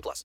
plus.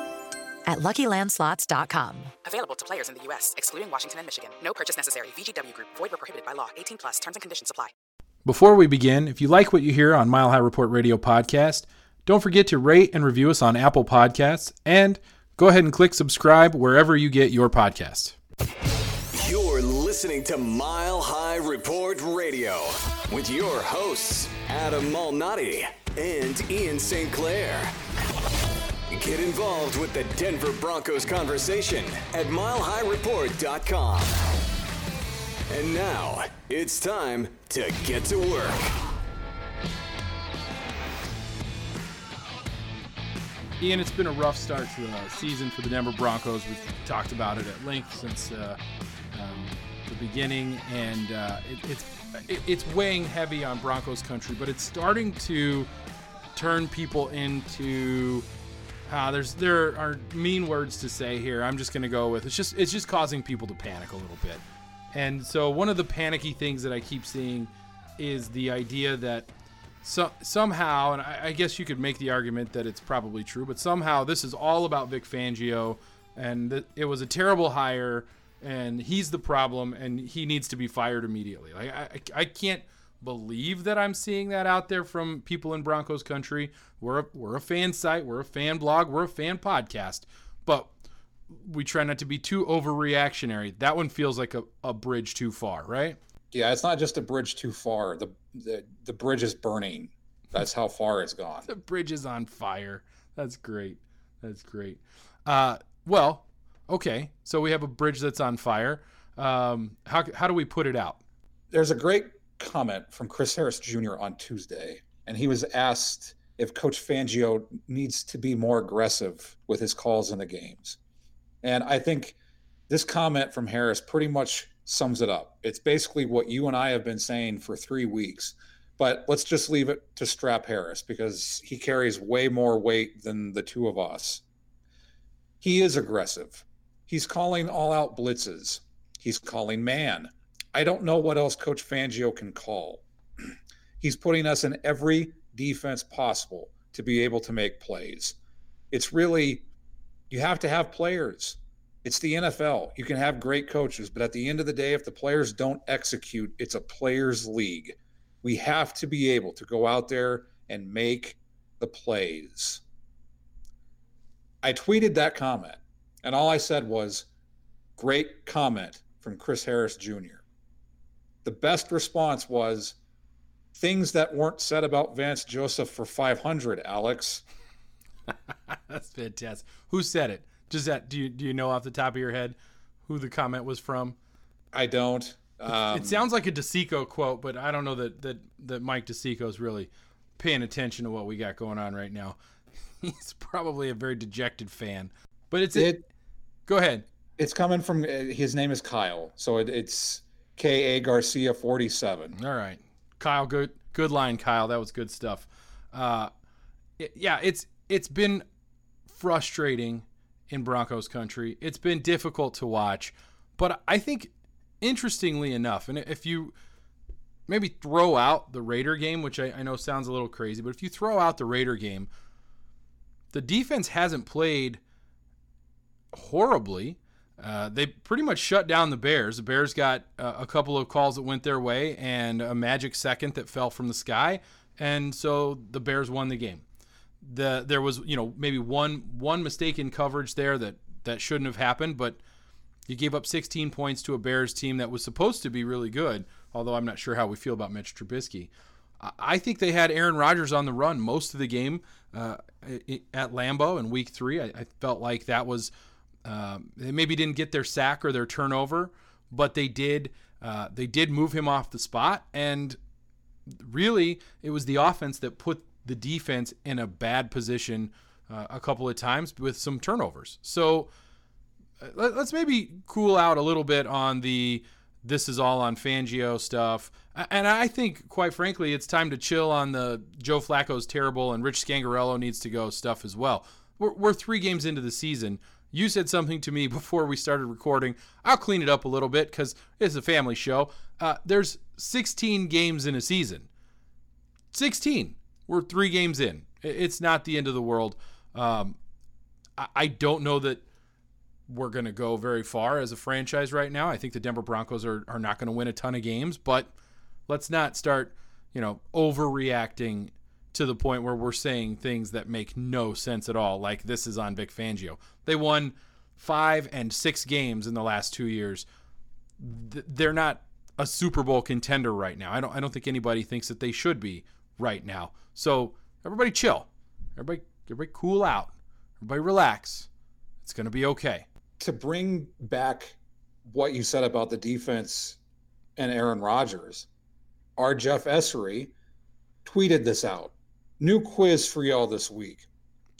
at LuckyLandSlots.com. Available to players in the U.S., excluding Washington and Michigan. No purchase necessary. VGW Group. Void were prohibited by law. 18 plus. Terms and conditions apply. Before we begin, if you like what you hear on Mile High Report Radio podcast, don't forget to rate and review us on Apple Podcasts and go ahead and click subscribe wherever you get your podcast. You're listening to Mile High Report Radio with your hosts, Adam Malnati and Ian St. Clair. Get involved with the Denver Broncos conversation at milehighreport.com. And now it's time to get to work. Ian, it's been a rough start to the season for the Denver Broncos. We've talked about it at length since uh, um, the beginning, and uh, it, it's it, it's weighing heavy on Broncos country, but it's starting to turn people into. Uh, there's there are mean words to say here. I'm just to go with it's just it's just causing people to panic a little bit, and so one of the panicky things that I keep seeing is the idea that so, somehow, and I, I, guess you could make the argument that it's probably true, but somehow this is all about Vic Fangio, and th- it was a terrible hire, and he's the problem, and he needs to be fired immediately. Like I, I can't believe that I'm seeing that out there from people in Broncos country. We're a, we're a fan site, we're a fan blog, we're a fan podcast, but we try not to be too overreactionary. That one feels like a, a bridge too far, right? Yeah, it's not just a bridge too far. The the, the bridge is burning. That's how far it's gone. the bridge is on fire. That's great. That's great. Uh, well, okay. So we have a bridge that's on fire. Um, how how do we put it out? There's a great comment from Chris Harris Jr. on Tuesday, and he was asked if Coach Fangio needs to be more aggressive with his calls in the games. And I think this comment from Harris pretty much sums it up. It's basically what you and I have been saying for three weeks. But let's just leave it to Strap Harris because he carries way more weight than the two of us. He is aggressive. He's calling all out blitzes. He's calling man. I don't know what else Coach Fangio can call. He's putting us in every defense possible to be able to make plays. It's really, you have to have players. It's the NFL. You can have great coaches, but at the end of the day, if the players don't execute, it's a players' league. We have to be able to go out there and make the plays. I tweeted that comment, and all I said was, Great comment from Chris Harris Jr. The best response was, Things that weren't said about Vance Joseph for 500, Alex. That's fantastic. Who said it? Does that do you do you know off the top of your head who the comment was from? I don't. Um, it sounds like a DeSico quote, but I don't know that that that Mike DeSico is really paying attention to what we got going on right now. He's probably a very dejected fan. But it's it. Go ahead. It's coming from uh, his name is Kyle, so it, it's K A Garcia forty seven. All right, Kyle, good good line, Kyle. That was good stuff. Uh, it, yeah, it's it's been frustrating in Broncos country. It's been difficult to watch, but I think interestingly enough, and if you maybe throw out the Raider game, which I, I know sounds a little crazy, but if you throw out the Raider game, the defense hasn't played horribly. Uh, they pretty much shut down the Bears. The Bears got uh, a couple of calls that went their way and a magic second that fell from the sky, and so the Bears won the game. The there was you know maybe one one mistake in coverage there that that shouldn't have happened, but you gave up 16 points to a Bears team that was supposed to be really good. Although I'm not sure how we feel about Mitch Trubisky. I think they had Aaron Rodgers on the run most of the game uh, at Lambeau in Week Three. I, I felt like that was um, they maybe didn't get their sack or their turnover, but they did. Uh, they did move him off the spot, and really, it was the offense that put the defense in a bad position uh, a couple of times with some turnovers. So uh, let, us maybe cool out a little bit on the this is all on Fangio stuff. And I think, quite frankly, it's time to chill on the Joe Flacco's terrible and Rich Scangarello needs to go stuff as well. We're, we're three games into the season. You said something to me before we started recording. I'll clean it up a little bit because it's a family show. Uh, there's 16 games in a season. 16. We're three games in. It's not the end of the world. Um, I, don't know that we're going to go very far as a franchise right now. I think the Denver Broncos are, are not going to win a ton of games, but let's not start, you know, overreacting to the point where we're saying things that make no sense at all, like this is on Vic Fangio. They won five and six games in the last two years. They're not a Super Bowl contender right now. I don't. I don't think anybody thinks that they should be right now. So everybody chill. Everybody, everybody cool out. Everybody relax. It's gonna be okay to bring back what you said about the defense and Aaron Rodgers, our Jeff Essery tweeted this out. New quiz for y'all this week.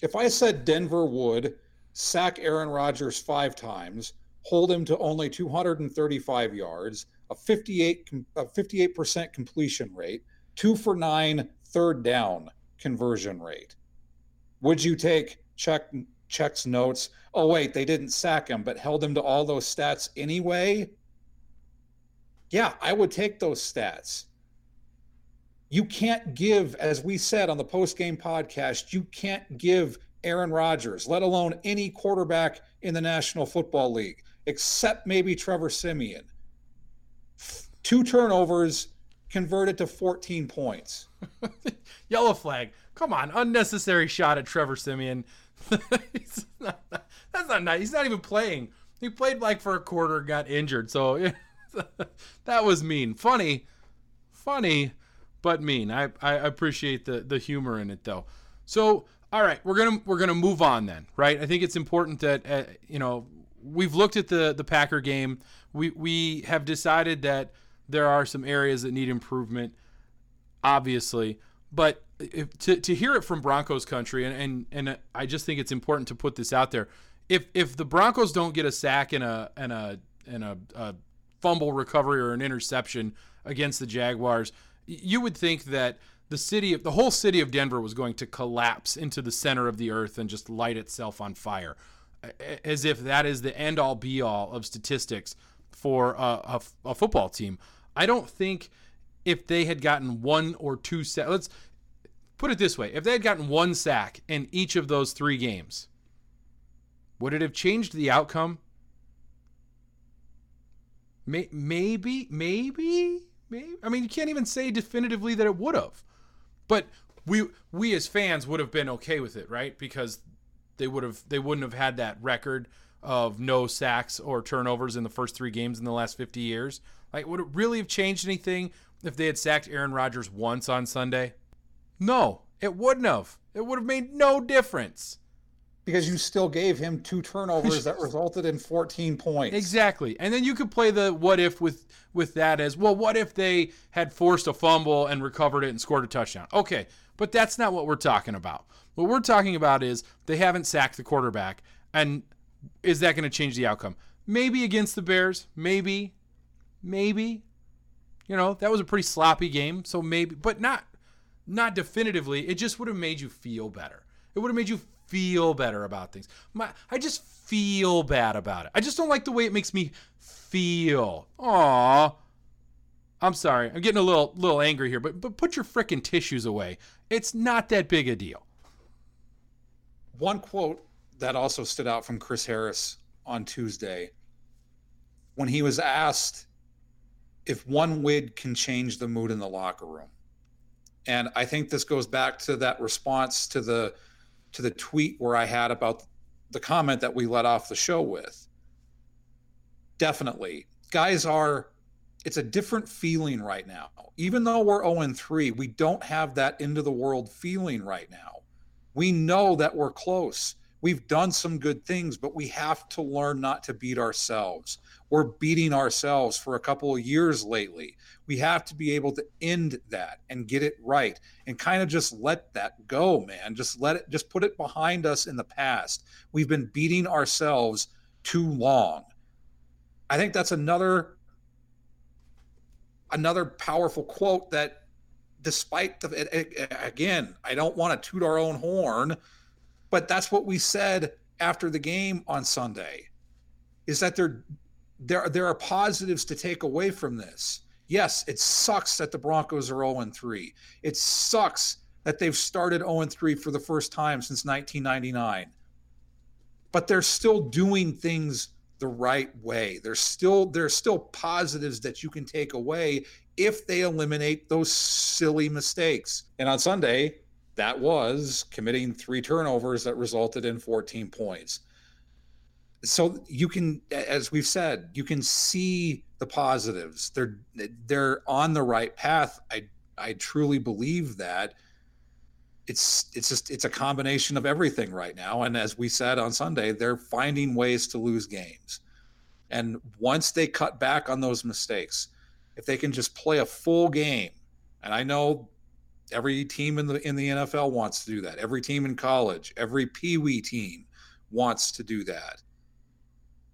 If I said Denver would sack Aaron Rodgers five times, hold him to only 235 yards, a 58 a 58% completion rate, two for nine third down conversion rate, would you take check checks notes. Oh, wait, they didn't sack him, but held him to all those stats anyway. Yeah, I would take those stats. You can't give, as we said on the post game podcast, you can't give Aaron Rodgers, let alone any quarterback in the National Football League, except maybe Trevor Siemian. Two turnovers converted to 14 points. Yellow flag. Come on, unnecessary shot at Trevor Siemian. not, that's not nice. He's not even playing. He played like for a quarter, got injured. So that was mean. Funny, funny, but mean. I, I appreciate the the humor in it though. So all right, we're gonna we're gonna move on then, right? I think it's important that uh, you know we've looked at the the Packer game. We we have decided that there are some areas that need improvement, obviously, but if, to, to hear it from Broncos country, and, and and I just think it's important to put this out there. If if the Broncos don't get a sack and a and a and a, a fumble recovery or an interception against the Jaguars, you would think that the city the whole city of Denver was going to collapse into the center of the earth and just light itself on fire, as if that is the end all be all of statistics for a, a, a football team. I don't think if they had gotten one or two sacks. Let's put it this way: if they had gotten one sack in each of those three games, would it have changed the outcome? May- maybe, maybe, maybe. I mean, you can't even say definitively that it would have, but we we as fans would have been okay with it, right? Because they would have they wouldn't have had that record of no sacks or turnovers in the first three games in the last 50 years. Like, would it really have changed anything if they had sacked Aaron Rodgers once on Sunday? No, it wouldn't have. It would have made no difference. Because you still gave him two turnovers that resulted in 14 points. Exactly. And then you could play the what if with with that as, well, what if they had forced a fumble and recovered it and scored a touchdown? Okay, but that's not what we're talking about. What we're talking about is they haven't sacked the quarterback and is that going to change the outcome? Maybe against the Bears, maybe. Maybe. You know, that was a pretty sloppy game, so maybe, but not not definitively. It just would have made you feel better. It would have made you feel better about things. My, I just feel bad about it. I just don't like the way it makes me feel. Aw. I'm sorry. I'm getting a little little angry here, but but put your frickin' tissues away. It's not that big a deal. One quote that also stood out from Chris Harris on Tuesday when he was asked if one win can change the mood in the locker room. And I think this goes back to that response to the to the tweet where I had about the comment that we let off the show with. Definitely. Guys are it's a different feeling right now. Even though we're 0 3, we don't have that into the world feeling right now. We know that we're close. We've done some good things, but we have to learn not to beat ourselves. We're beating ourselves for a couple of years lately. We have to be able to end that and get it right and kind of just let that go, man. Just let it, just put it behind us in the past. We've been beating ourselves too long. I think that's another another powerful quote that despite the again i don't want to toot our own horn but that's what we said after the game on sunday is that there there there are positives to take away from this yes it sucks that the broncos are 0 3 it sucks that they've started 0 3 for the first time since 1999 but they're still doing things the right way. There's still there's still positives that you can take away if they eliminate those silly mistakes. And on Sunday, that was committing three turnovers that resulted in 14 points. So you can as we've said, you can see the positives. They're they're on the right path. I I truly believe that it's it's just it's a combination of everything right now and as we said on sunday they're finding ways to lose games and once they cut back on those mistakes if they can just play a full game and i know every team in the in the nfl wants to do that every team in college every pee-wee team wants to do that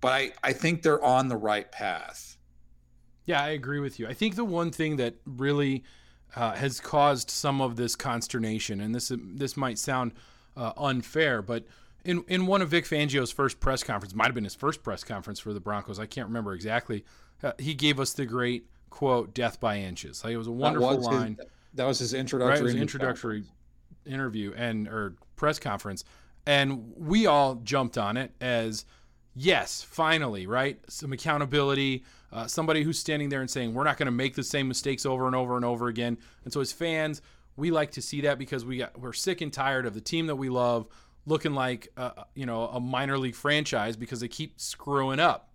but i i think they're on the right path yeah i agree with you i think the one thing that really uh, has caused some of this consternation. And this this might sound uh, unfair, but in in one of Vic Fangio's first press conference, might have been his first press conference for the Broncos. I can't remember exactly. Uh, he gave us the great quote, "Death by inches." Like it was a wonderful that was line. His, that was his introductory right, his introductory interview and or press conference, and we all jumped on it as yes, finally, right? Some accountability, uh, somebody who's standing there and saying, we're not going to make the same mistakes over and over and over again. And so as fans, we like to see that because we got, we're sick and tired of the team that we love looking like, uh, you know, a minor league franchise because they keep screwing up.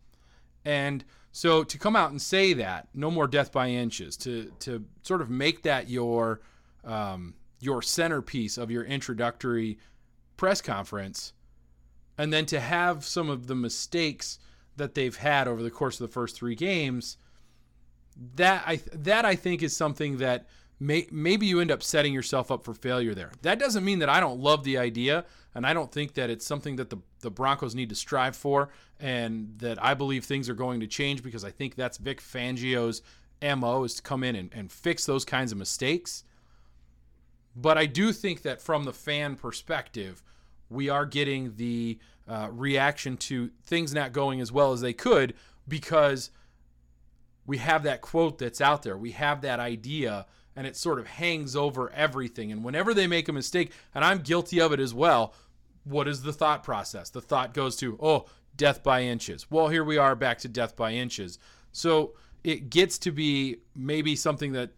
And so to come out and say that, no more death by inches, to, to sort of make that your, um, your centerpiece of your introductory press conference – and then to have some of the mistakes that they've had over the course of the first three games, that I that I think is something that may, maybe you end up setting yourself up for failure there. That doesn't mean that I don't love the idea, and I don't think that it's something that the the Broncos need to strive for, and that I believe things are going to change because I think that's Vic Fangio's mo is to come in and, and fix those kinds of mistakes. But I do think that from the fan perspective, we are getting the uh, reaction to things not going as well as they could because we have that quote that's out there. We have that idea, and it sort of hangs over everything. And whenever they make a mistake, and I'm guilty of it as well, what is the thought process? The thought goes to, oh, death by inches. Well, here we are back to death by inches. So it gets to be maybe something that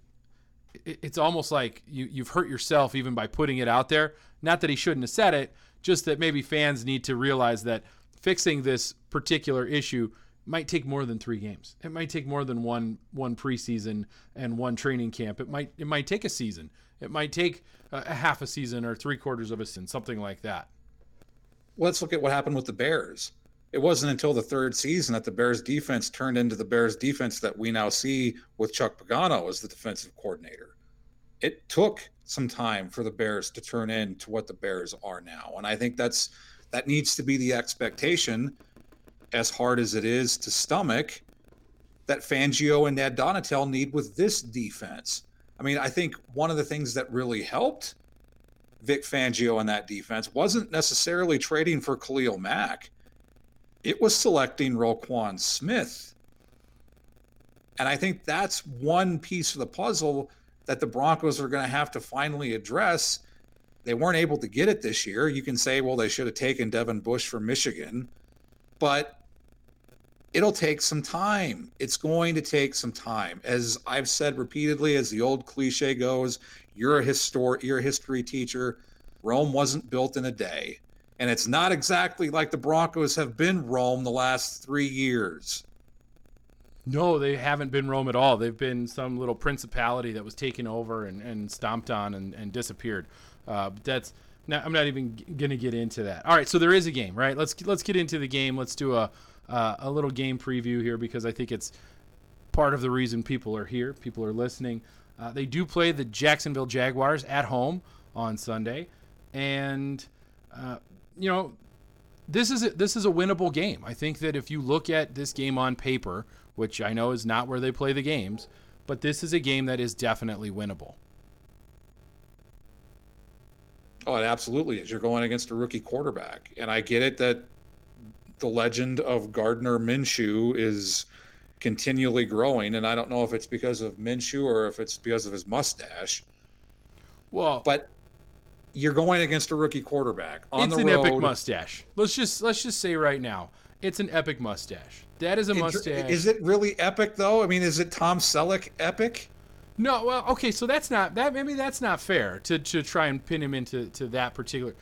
it's almost like you, you've hurt yourself even by putting it out there. Not that he shouldn't have said it, just that maybe fans need to realize that fixing this particular issue might take more than three games. It might take more than one one preseason and one training camp. It might it might take a season. It might take a, a half a season or three quarters of a season, something like that. let's look at what happened with the Bears. It wasn't until the third season that the Bears defense turned into the Bears defense that we now see with Chuck Pagano as the defensive coordinator. It took some time for the Bears to turn into what the Bears are now. And I think that's that needs to be the expectation, as hard as it is to stomach, that Fangio and Ned Donatell need with this defense. I mean, I think one of the things that really helped Vic Fangio in that defense wasn't necessarily trading for Khalil Mack. It was selecting Roquan Smith. And I think that's one piece of the puzzle that the Broncos are going to have to finally address. They weren't able to get it this year. You can say, well, they should have taken Devin Bush from Michigan, but it'll take some time. It's going to take some time. As I've said repeatedly, as the old cliche goes, you're a histor- you're a history teacher. Rome wasn't built in a day. And it's not exactly like the Broncos have been Rome the last three years. No, they haven't been Rome at all. They've been some little principality that was taken over and, and stomped on and, and disappeared. Uh, that's not, I'm not even g- gonna get into that. All right, so there is a game, right? Let's let's get into the game. Let's do a uh, a little game preview here because I think it's part of the reason people are here. People are listening. Uh, they do play the Jacksonville Jaguars at home on Sunday, and uh, you know this is a, this is a winnable game. I think that if you look at this game on paper, which I know is not where they play the games, but this is a game that is definitely winnable. Oh, it absolutely is. You're going against a rookie quarterback, and I get it that the legend of Gardner Minshew is continually growing, and I don't know if it's because of Minshew or if it's because of his mustache. Well, but you're going against a rookie quarterback on it's the an road. epic mustache. Let's just let's just say right now, it's an epic mustache. That is a mustache. Is it really epic though? I mean, is it Tom Selleck epic? No, well, okay, so that's not that. Maybe that's not fair to, to try and pin him into to that particular.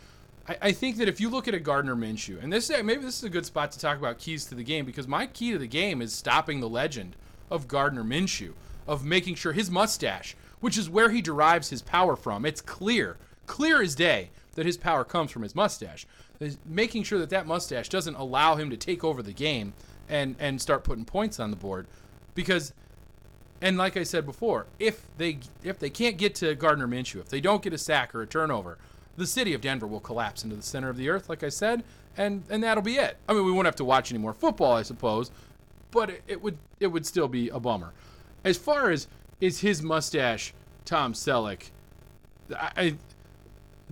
I, I think that if you look at a Gardner Minshew, and this maybe this is a good spot to talk about keys to the game because my key to the game is stopping the legend of Gardner Minshew, of making sure his mustache, which is where he derives his power from, it's clear, clear as day that his power comes from his mustache. Is making sure that that mustache doesn't allow him to take over the game and and start putting points on the board, because and like I said before, if they if they can't get to Gardner Minshew, if they don't get a sack or a turnover, the city of Denver will collapse into the center of the earth, like I said, and and that'll be it. I mean, we won't have to watch any more football, I suppose, but it, it would it would still be a bummer. As far as is his mustache Tom Selleck, I, I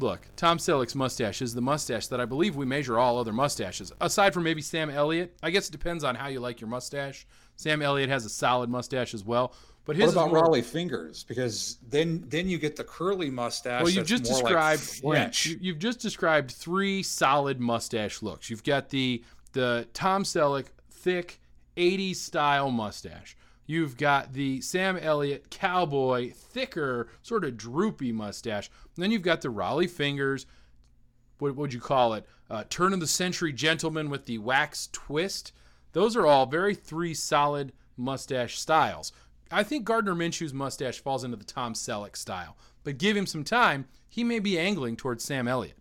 look Tom Selleck's mustache is the mustache that I believe we measure all other mustaches, aside from maybe Sam Elliott. I guess it depends on how you like your mustache. Sam Elliott has a solid mustache as well, but his What is about more- Rollie Fingers? Because then then you get the curly mustache. Well, you've just more like described yeah, French. you- you've just described three solid mustache looks. You've got the the Tom Selleck thick 80s style mustache. You've got the Sam Elliott cowboy thicker sort of droopy mustache. And then you've got the Rollie Fingers. What would you call it? Uh, turn of the century gentleman with the wax twist. Those are all very three solid mustache styles. I think Gardner Minshew's mustache falls into the Tom Selleck style, but give him some time, he may be angling towards Sam Elliott.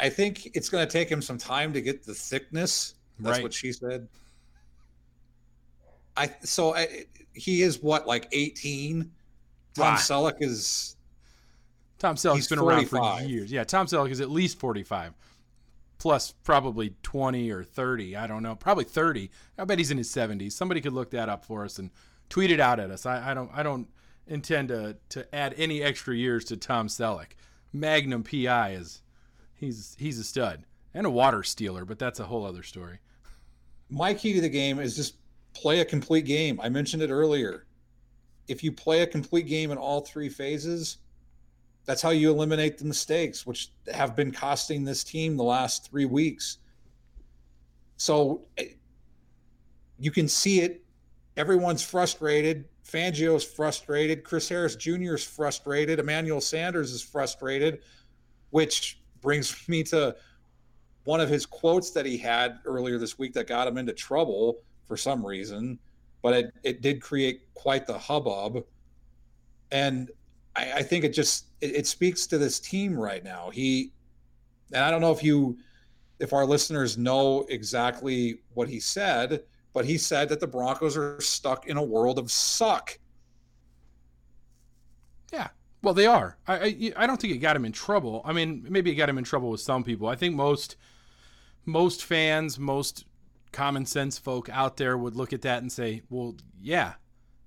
I think it's going to take him some time to get the thickness. That's Right. what she said. I so I, he is what like 18. Tom Ah. Selleck is Tom Selleck's been around for years. Yeah, Tom Selleck is at least 45, plus probably 20 or 30. I don't know. Probably 30. I bet he's in his 70s. Somebody could look that up for us and tweet it out at us. I, I don't. I don't intend to to add any extra years to Tom Selleck. Magnum PI is he's he's a stud and a water stealer, but that's a whole other story. my key to the game is just play a complete game. I mentioned it earlier. If you play a complete game in all three phases, that's how you eliminate the mistakes, which have been costing this team the last three weeks. So eh, you can see it. Everyone's frustrated. Fangio's frustrated. Chris Harris Jr. is frustrated. Emmanuel Sanders is frustrated, which brings me to one of his quotes that he had earlier this week that got him into trouble for some reason, but it, it did create quite the hubbub. And I, I think it just it, it speaks to this team right now. He and I don't know if you if our listeners know exactly what he said, but he said that the Broncos are stuck in a world of suck. Yeah. Well, they are. I, I I don't think it got him in trouble. I mean, maybe it got him in trouble with some people. I think most most fans, most common sense folk out there would look at that and say, "Well, yeah,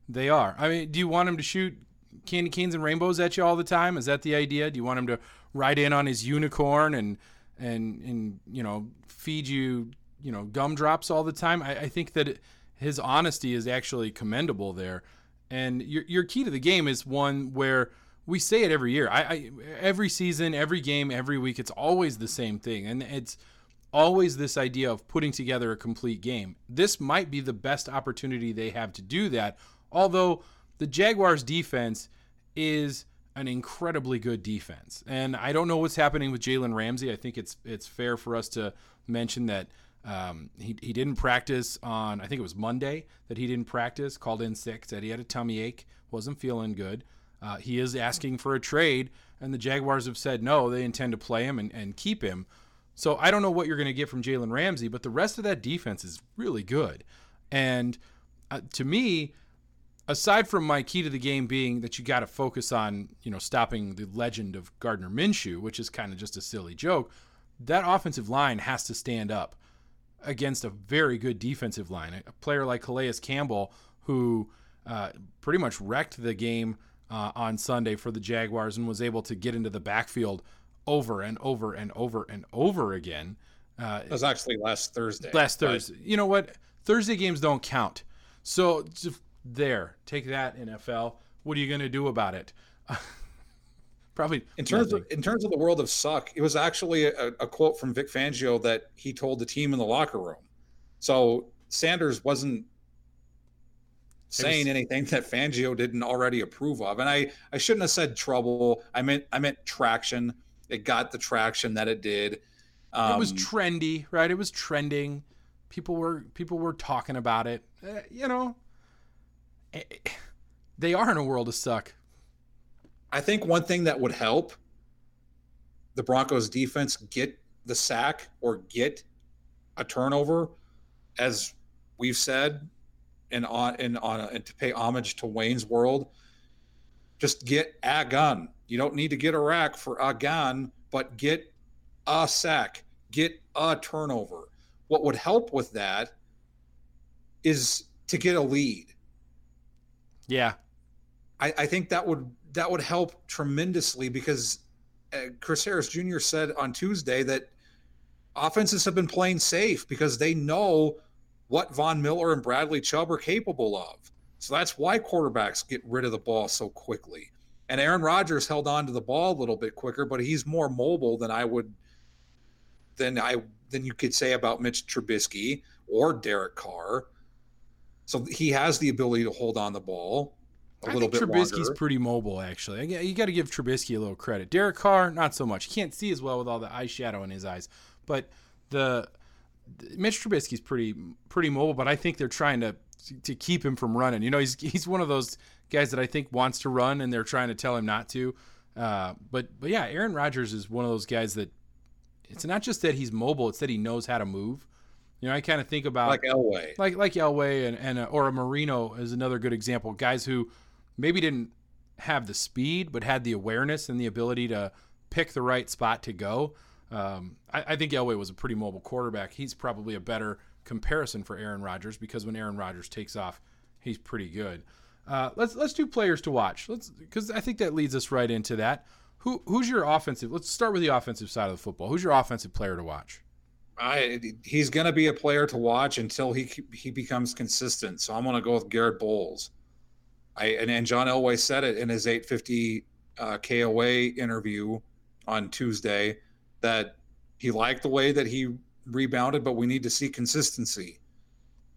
they are." I mean, do you want him to shoot candy canes and rainbows at you all the time? Is that the idea? Do you want him to ride in on his unicorn and and and you know feed you you know gumdrops all the time? I, I think that his honesty is actually commendable there. And your your key to the game is one where we say it every year. I, I every season, every game, every week. It's always the same thing, and it's always this idea of putting together a complete game. This might be the best opportunity they have to do that. Although the Jaguars defense is an incredibly good defense. And I don't know what's happening with Jalen Ramsey. I think it's it's fair for us to mention that um, he, he didn't practice on, I think it was Monday that he didn't practice, called in sick, said he had a tummy ache, wasn't feeling good. Uh, he is asking for a trade, and the Jaguars have said no, they intend to play him and, and keep him. So I don't know what you're going to get from Jalen Ramsey, but the rest of that defense is really good. And uh, to me, aside from my key to the game being that you got to focus on, you know, stopping the legend of Gardner Minshew, which is kind of just a silly joke, that offensive line has to stand up against a very good defensive line. A player like Calais Campbell, who uh, pretty much wrecked the game uh, on Sunday for the Jaguars and was able to get into the backfield over and over and over and over again. Uh, it was actually last Thursday. Last Thursday. You know what? Thursday games don't count. So there, take that NFL. What are you going to do about it? Probably in terms nothing. of in terms of the world of suck. It was actually a, a quote from Vic Fangio that he told the team in the locker room. So Sanders wasn't saying anything that Fangio didn't already approve of. And I, I shouldn't have said trouble. I meant I meant traction. It got the traction that it did. Um, it was um, trendy, right? It was trending. People were people were talking about it. Uh, you know, eh, eh, they are in a world of suck. I think one thing that would help the Broncos defense get the sack or get a turnover, as we've said, and on and on and to pay homage to Wayne's World, just get a gun. You don't need to get a rack for a gun, but get a sack, get a turnover. What would help with that is to get a lead. Yeah. I, I think that would that would help tremendously because uh, Chris Harris Jr. said on Tuesday that offenses have been playing safe because they know what Von Miller and Bradley Chubb are capable of. So that's why quarterbacks get rid of the ball so quickly. And Aaron Rodgers held on to the ball a little bit quicker, but he's more mobile than I would than I than you could say about Mitch Trubisky or Derek Carr. So he has the ability to hold on the ball a I little think bit Trubisky's longer. pretty mobile, actually. You got to give Trubisky a little credit. Derek Carr, not so much. He can't see as well with all the eye shadow in his eyes. But the Mitch Trubisky's pretty pretty mobile, but I think they're trying to to keep him from running. You know, he's he's one of those guys that I think wants to run, and they're trying to tell him not to. Uh, but but yeah, Aaron Rodgers is one of those guys that it's not just that he's mobile; it's that he knows how to move. You know, I kind of think about like Elway, like like Elway, and and uh, or a Marino is another good example. Guys who maybe didn't have the speed, but had the awareness and the ability to pick the right spot to go. Um, I, I think Elway was a pretty mobile quarterback. He's probably a better comparison for Aaron Rodgers because when Aaron Rodgers takes off, he's pretty good. Uh, let's let's do players to watch. Let's because I think that leads us right into that. Who who's your offensive? Let's start with the offensive side of the football. Who's your offensive player to watch? I he's going to be a player to watch until he he becomes consistent. So I'm going to go with Garett Bolles. I and, and John Elway said it in his 850 uh, KOA interview on Tuesday that he liked the way that he rebounded, but we need to see consistency.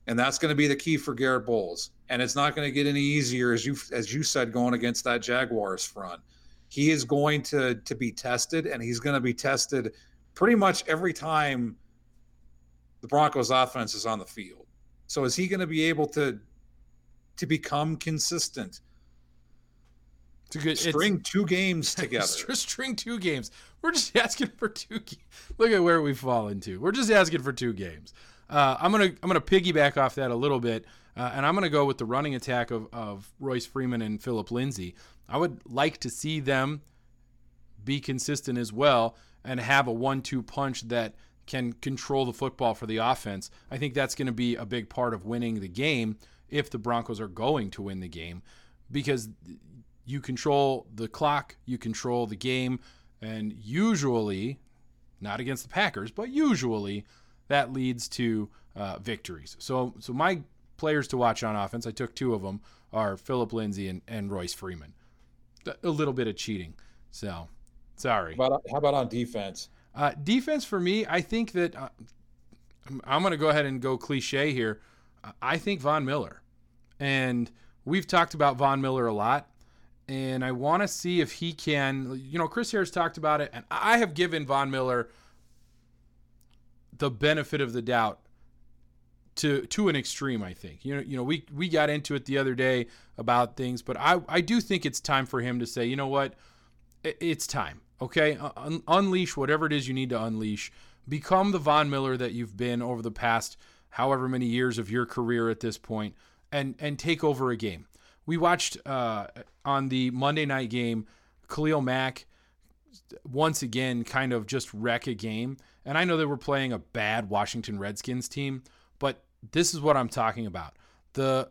And that's going to be the key for Garett Bolles. And it's not going to get any easier as you as you said going against that Jaguars front. He is going to to be tested and he's going to be tested pretty much every time the Broncos offense is on the field. So is he going to be able to to become consistent? A good string two games together. string two games. We're just asking for two. Ga- Look at where we fall into. We're just asking for two games. Uh, I'm gonna I'm gonna piggyback off that a little bit, uh, and I'm gonna go with the running attack of of Royce Freeman and Philip Lindsay. I would like to see them be consistent as well and have a one-two punch that can control the football for the offense. I think that's going to be a big part of winning the game if the Broncos are going to win the game because you control the clock, you control the game, and usually, not against the Packers, but usually that leads to uh, victories. So, so my players to watch on offense, I took two of them, are Philip Lindsay and, and Royce Freeman. A little bit of cheating. So, sorry. How about, how about on defense? Uh, defense for me, I think that uh, I'm going to go ahead and go cliche here. I think Von Miller. And we've talked about Von Miller a lot. And I want to see if he can. You know, Chris Harris talked about it, and I have given Von Miller the benefit of the doubt to to an extreme. I think you know you know we we got into it the other day about things, but I I do think it's time for him to say, you know what, it's time. Okay, Un- unleash whatever it is you need to unleash. Become the Von Miller that you've been over the past however many years of your career at this point, and and take over a game. We watched uh, on the Monday night game, Khalil Mack once again kind of just wreck a game. And I know they were playing a bad Washington Redskins team, but this is what I'm talking about. The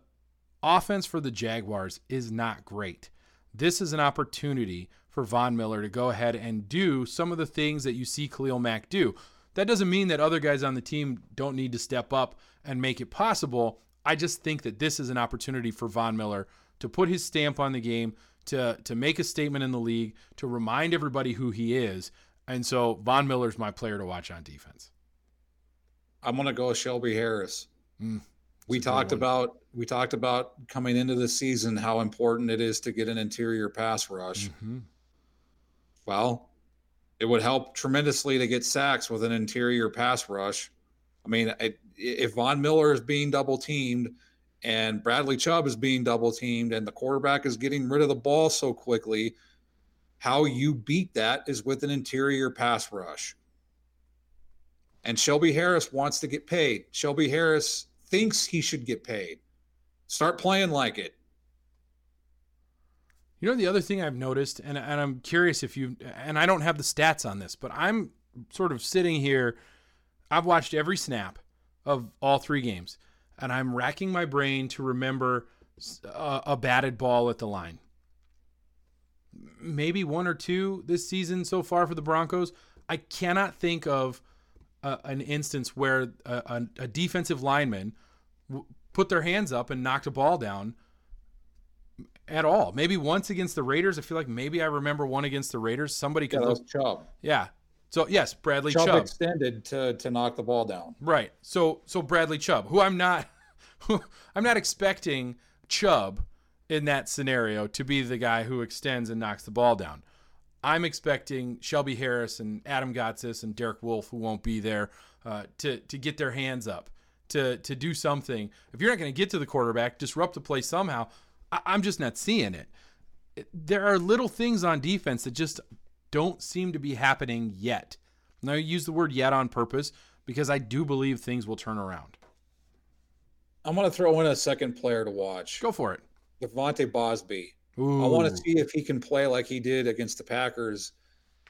offense for the Jaguars is not great. This is an opportunity for Von Miller to go ahead and do some of the things that you see Khalil Mack do. That doesn't mean that other guys on the team don't need to step up and make it possible. I just think that this is an opportunity for Von Miller to put his stamp on the game, to to make a statement in the league, to remind everybody who he is. And so Von Miller's my player to watch on defense. I'm gonna go Shelby Harris. Mm, we talked about we talked about coming into the season how important it is to get an interior pass rush. Mm-hmm. Well, it would help tremendously to get sacks with an interior pass rush. I mean, it, if Von Miller is being double teamed and Bradley Chubb is being double teamed and the quarterback is getting rid of the ball so quickly, how you beat that is with an interior pass rush. And Shelby Harris wants to get paid. Shelby Harris thinks he should get paid. Start playing like it. You know the other thing I've noticed, and, and I'm curious if you and I don't have the stats on this, but I'm sort of sitting here. I've watched every snap of all three games, and I'm racking my brain to remember a, a batted ball at the line. Maybe one or two this season so far for the Broncos. I cannot think of a, an instance where a, a, a defensive lineman w- put their hands up and knocked a ball down at all. Maybe once against the Raiders. I feel like maybe I remember one against the Raiders. Somebody could Yeah, that look. was Chubb. Yeah. So yes, Bradley Chubb, Chubb. extended to to knock the ball down. Right. So so Bradley Chubb, who I'm not who I'm not expecting Chubb in that scenario to be the guy who extends and knocks the ball down. I'm expecting Shelby Harris and Adam Gotsis and Derek Wolfe, who won't be there, uh, to to get their hands up, to to do something. If you're not going to get to the quarterback, disrupt the play somehow. I, I'm just not seeing it. There are little things on defense that just don't seem to be happening yet. And I use the word yet on purpose because I do believe things will turn around. I'm going to throw in a second player to watch. Go for it. Devontae Bosby. Ooh. I want to see if he can play like he did against the Packers,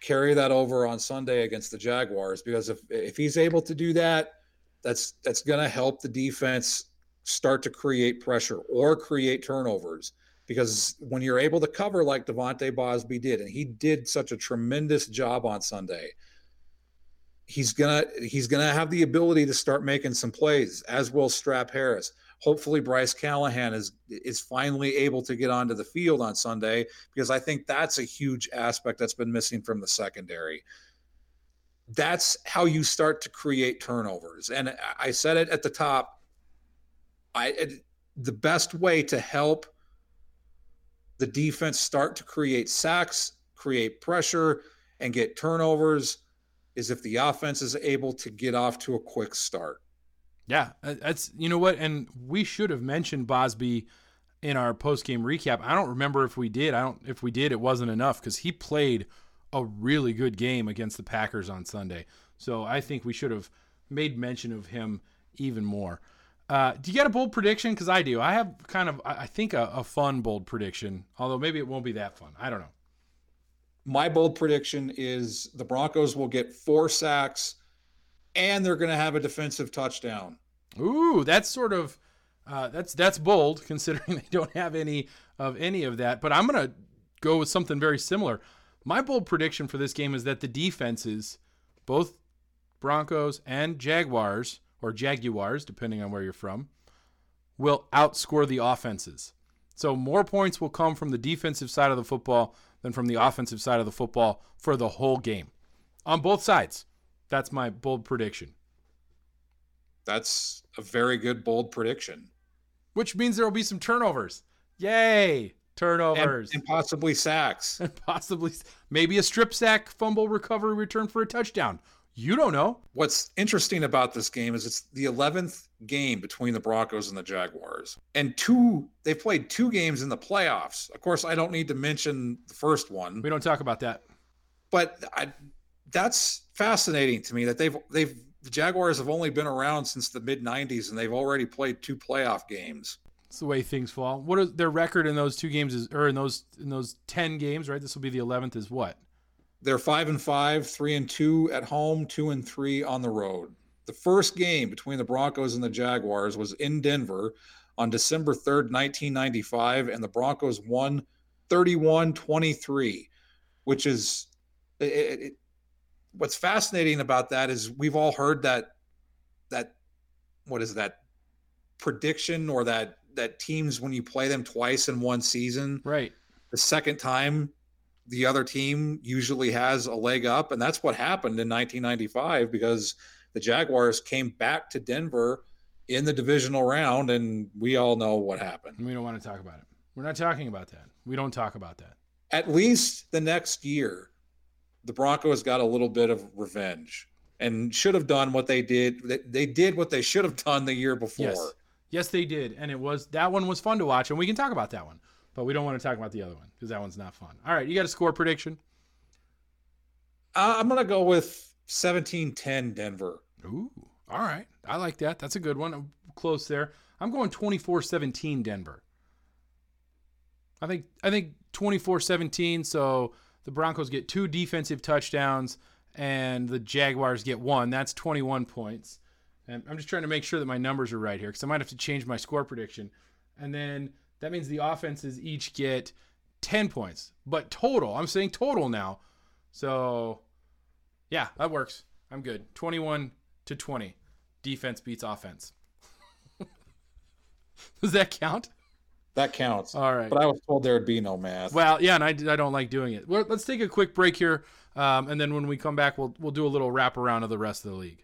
carry that over on Sunday against the Jaguars. Because if if he's able to do that, that's that's going to help the defense start to create pressure or create turnovers. Because when you're able to cover like Devontae Bosby did, and he did such a tremendous job on Sunday, he's gonna he's gonna have the ability to start making some plays, as will Strap Harris. Hopefully, Bryce Callahan is is finally able to get onto the field on Sunday because I think that's a huge aspect that's been missing from the secondary. That's how you start to create turnovers, and I said it at the top. I it, the best way to help the defense start to create sacks, create pressure, and get turnovers is if the offense is able to get off to a quick start. Yeah, uh, that's you know what, and we should have mentioned Bosby in our post game recap. I don't remember if we did. I don't if we did, it wasn't enough because he played a really good game against the Packers on Sunday. So I think we should have made mention of him even more. Uh, do you get a bold prediction? Because I do. I have kind of, I think, a, a fun bold prediction, although maybe it won't be that fun. I don't know. My bold prediction is the Broncos will get four sacks and they're going to have a defensive touchdown. Ooh, that's sort of uh, that's that's bold considering they don't have any of any of that. But I'm going to go with something very similar. My bold prediction for this game is that the defenses, both Broncos and Jaguars, or Jaguars, depending on where you're from, will outscore the offenses. So more points will come from the defensive side of the football than from the offensive side of the football for the whole game. On both sides. That's my bold prediction. That's a very good bold prediction. Which means there will be some turnovers. Yay! Turnovers. And, and possibly sacks. And possibly maybe a strip sack, fumble recovery return for a touchdown. You don't know. What's interesting about this game is it's the 11th game between the Broncos and the Jaguars. And two, they've played two games in the playoffs. Of course, I don't need to mention the first one. We don't talk about that. But I, that's fascinating to me that they've they've the Jaguars have only been around since the mid 90s and they've already played two playoff games. It's the way things fall. What is their record in those two games is or in those in those 10 games, right? This will be the 11th is what? They're five and five, three and two at home, two and three on the road. The first game between the Broncos and the Jaguars was in Denver on December 3rd, 1995, and the Broncos won 31 23, which is it, it, what's fascinating about that is we've all heard that, that, what is that prediction or that, that teams, when you play them twice in one season, right? The second time the other team usually has a leg up. And that's what happened in 1995 because the Jaguars came back to Denver in the divisional round, and we all know what happened. We don't want to talk about it. We're not talking about that. We don't talk about that. At least the next year, the Broncos got a little bit of revenge and should have done what they did. They did what they should have done the year before. Yes, yes they did. And it was that one was fun to watch, and we can talk about that one but we don't want to talk about the other one because that one's not fun. All right, you got a score prediction? Uh, I'm going to go with 17-10 Denver. Ooh, all right. I like that. That's a good one. I'm close there. I'm going 24-17 Denver. I think I think 24-17 so the Broncos get two defensive touchdowns and the Jaguars get one. That's 21 points. And I'm just trying to make sure that my numbers are right here cuz I might have to change my score prediction. And then that means the offenses each get 10 points. But total, I'm saying total now. So, yeah, that works. I'm good. 21 to 20. Defense beats offense. Does that count? That counts. All right. But I was told there would be no math. Well, yeah, and I, I don't like doing it. Well, let's take a quick break here, um, and then when we come back, we'll we'll do a little wrap around of the rest of the league.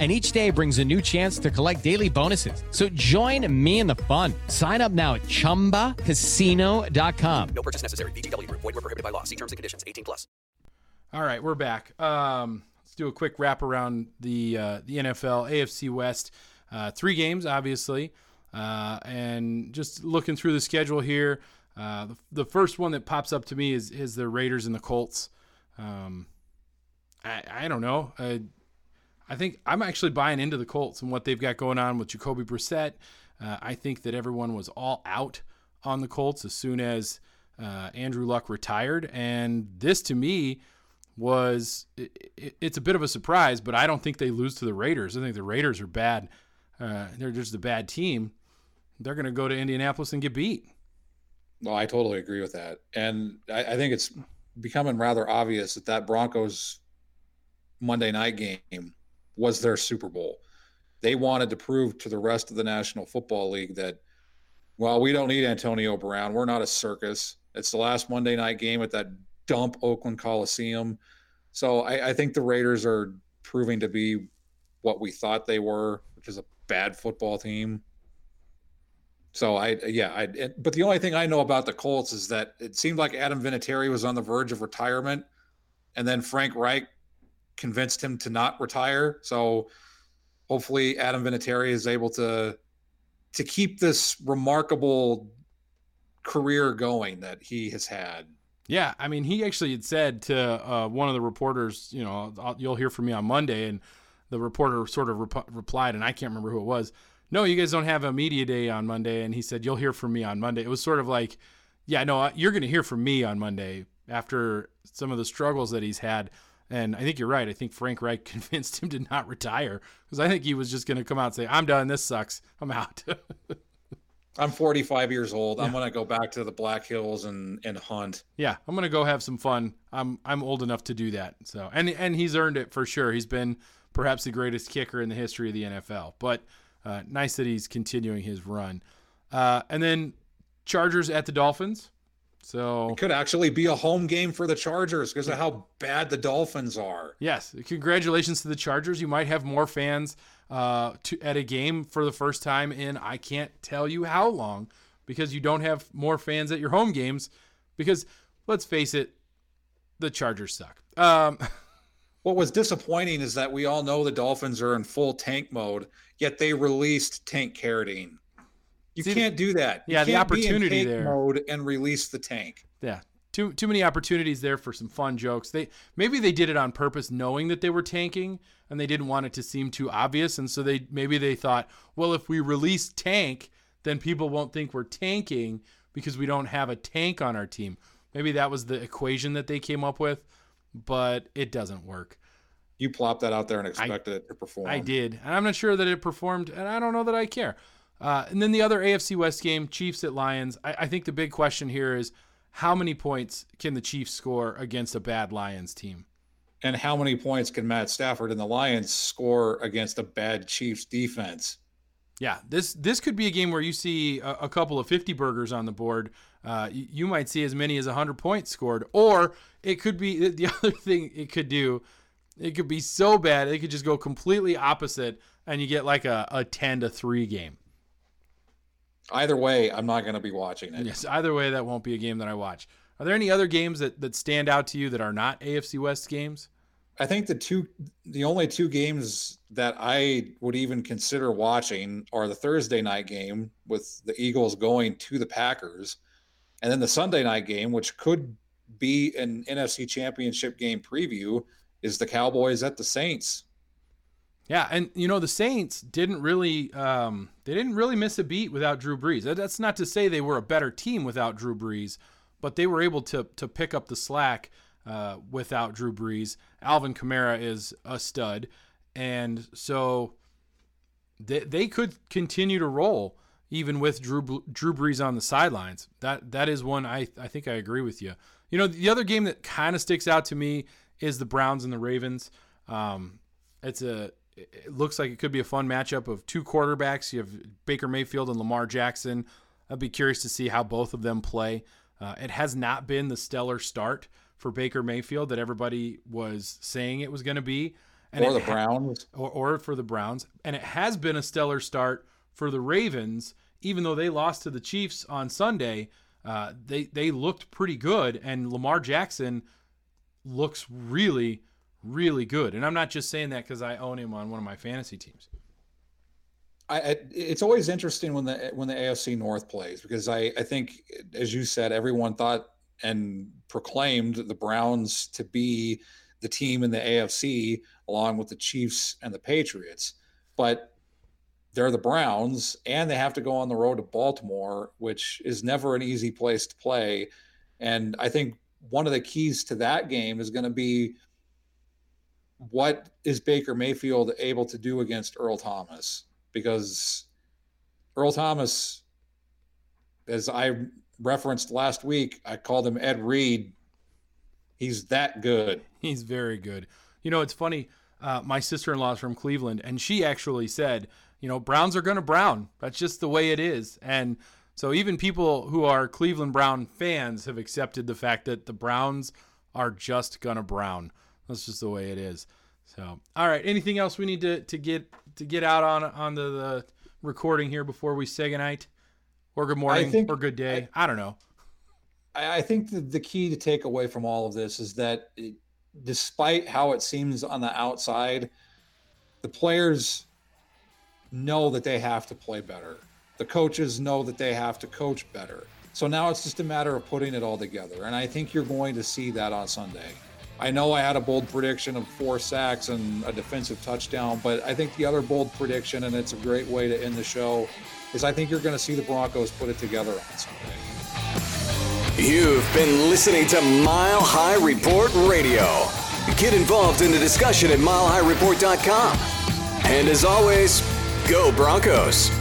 and each day brings a new chance to collect daily bonuses. So join me in the fun. Sign up now at ChumbaCasino.com. No purchase necessary. VGW. Void were prohibited by law. See terms and conditions. 18 plus. All right, we're back. Um, let's do a quick wrap around the uh, the NFL AFC West. Uh, three games, obviously, uh, and just looking through the schedule here. Uh, the, the, first one that pops up to me is is the Raiders and the Colts. Um, I, I don't know. Uh, I think I'm actually buying into the Colts and what they've got going on with Jacoby Brissett. Uh, I think that everyone was all out on the Colts as soon as uh, Andrew Luck retired, and this to me was it, it, it's a bit of a surprise, but I don't think they lose to the Raiders. I think the Raiders are bad. Uh, they're just a bad team. They're going to go to Indianapolis and get beat. No, I totally agree with that, and I, I think it's becoming rather obvious that that Broncos Monday night game was their Super Bowl. They wanted to prove to the rest of the National Football League that, well, we don't need Antonio Brown. We're not a circus. It's the last Monday night game at that dump Oakland Coliseum. So I, I think the Raiders are proving to be what we thought they were, which is a bad football team. So I, yeah, I. But the only thing I know about the Colts is that it seemed like Adam Vinatieri was on the verge of retirement, and then Frank Reich convinced him to not retire. So hopefully, Adam Vinatieri is able to to keep this remarkable career going that he has had. Yeah, I mean, he actually had said to uh, one of the reporters, you know, I'll, you'll hear from me on Monday, and the reporter sort of rep- replied, and I can't remember who it was. No, you guys don't have a media day on Monday, and he said you'll hear from me on Monday. It was sort of like, yeah, no, you're going to hear from me on Monday after some of the struggles that he's had. And I think you're right. I think Frank Reich convinced him to not retire because I think he was just going to come out and say, "I'm done. This sucks. I'm out." I'm 45 years old. Yeah. I'm going to go back to the Black Hills and and hunt. Yeah, I'm going to go have some fun. I'm I'm old enough to do that. So, and and he's earned it for sure. He's been perhaps the greatest kicker in the history of the NFL. But uh, nice that he's continuing his run. Uh, and then Chargers at the Dolphins. So it could actually be a home game for the Chargers because of how bad the Dolphins are. Yes, congratulations to the Chargers. You might have more fans uh, to, at a game for the first time in I can't tell you how long because you don't have more fans at your home games because let's face it, the Chargers suck. Um, what was disappointing is that we all know the Dolphins are in full tank mode, yet they released Tank Carradine. You See, can't do that. Yeah, the opportunity there. Mode and release the tank. Yeah, too too many opportunities there for some fun jokes. They maybe they did it on purpose, knowing that they were tanking, and they didn't want it to seem too obvious, and so they maybe they thought, well, if we release tank, then people won't think we're tanking because we don't have a tank on our team. Maybe that was the equation that they came up with, but it doesn't work. You plopped that out there and expected I, it to perform. I did, and I'm not sure that it performed, and I don't know that I care. Uh, and then the other AFC West game, Chiefs at Lions. I, I think the big question here is how many points can the Chiefs score against a bad Lions team? And how many points can Matt Stafford and the Lions score against a bad Chiefs defense? Yeah, this this could be a game where you see a, a couple of 50 burgers on the board. Uh, you, you, might see as many as 100 points scored, or it could be the other thing it could do. It could be so bad it could just go completely opposite, and you get like a, a 10 to three game. Either way, I'm not going to be watching it. Yes, either way, that won't be a game that I watch. Are there any other games that, that stand out to you that are not AFC West games? I think the two, the only two games that I would even consider watching are the Thursday night game with the Eagles going to the Packers, and then the Sunday night game, which could be an NFC Championship game preview, is the Cowboys at the Saints. Yeah, and you know the Saints didn't really um, they didn't really miss a beat without Drew Brees. That's not to say they were a better team without Drew Brees, but they were able to to pick up the slack uh, without Drew Brees. Alvin Kamara is a stud, and so they they could continue to roll even with Drew Drew Brees on the sidelines. That that is one I I think I agree with you. You know the other game that kind of sticks out to me is the Browns and the Ravens. Um, it's a it looks like it could be a fun matchup of two quarterbacks. You have Baker Mayfield and Lamar Jackson. I'd be curious to see how both of them play. Uh, it has not been the stellar start for Baker Mayfield that everybody was saying it was going to be. And or the Browns. Ha- or, or for the Browns. And it has been a stellar start for the Ravens, even though they lost to the Chiefs on Sunday. Uh, they, they looked pretty good, and Lamar Jackson looks really, really good. And I'm not just saying that because I own him on one of my fantasy teams. I, it's always interesting when the when the AFC North plays because I, I think as you said everyone thought and proclaimed the Browns to be the team in the AFC along with the Chiefs and the Patriots but they're the Browns and they have to go on the road to Baltimore which is never an easy place to play and I think one of the keys to that game is going to be what is Baker Mayfield able to do against Earl Thomas? Because Earl Thomas, as I referenced last week, I called him Ed Reed. He's that good. He's very good. You know, it's funny. Uh, my sister in law is from Cleveland, and she actually said, you know, Browns are going to brown. That's just the way it is. And so even people who are Cleveland Brown fans have accepted the fact that the Browns are just going to brown. That's just the way it is. So, all right. Anything else we need to, to get to get out on on the, the recording here before we say goodnight, or good morning, think- or good day? I, don't know. I, I think the, the key to take away from all of this is that it, despite how it seems on the outside, the players know that they have to play better. The coaches know that they have to coach better. So now it's just a matter of putting it all together. And I think you're going to see that on Sunday. I know I had a bold prediction of four sacks and a defensive touchdown, but I think the other bold prediction, and it's a great way to end the show, is I think you're going to see the Broncos put it together on Sunday. You've been listening to Mile High Report Radio. Get involved in the discussion at milehighreport.com. And as always, go Broncos.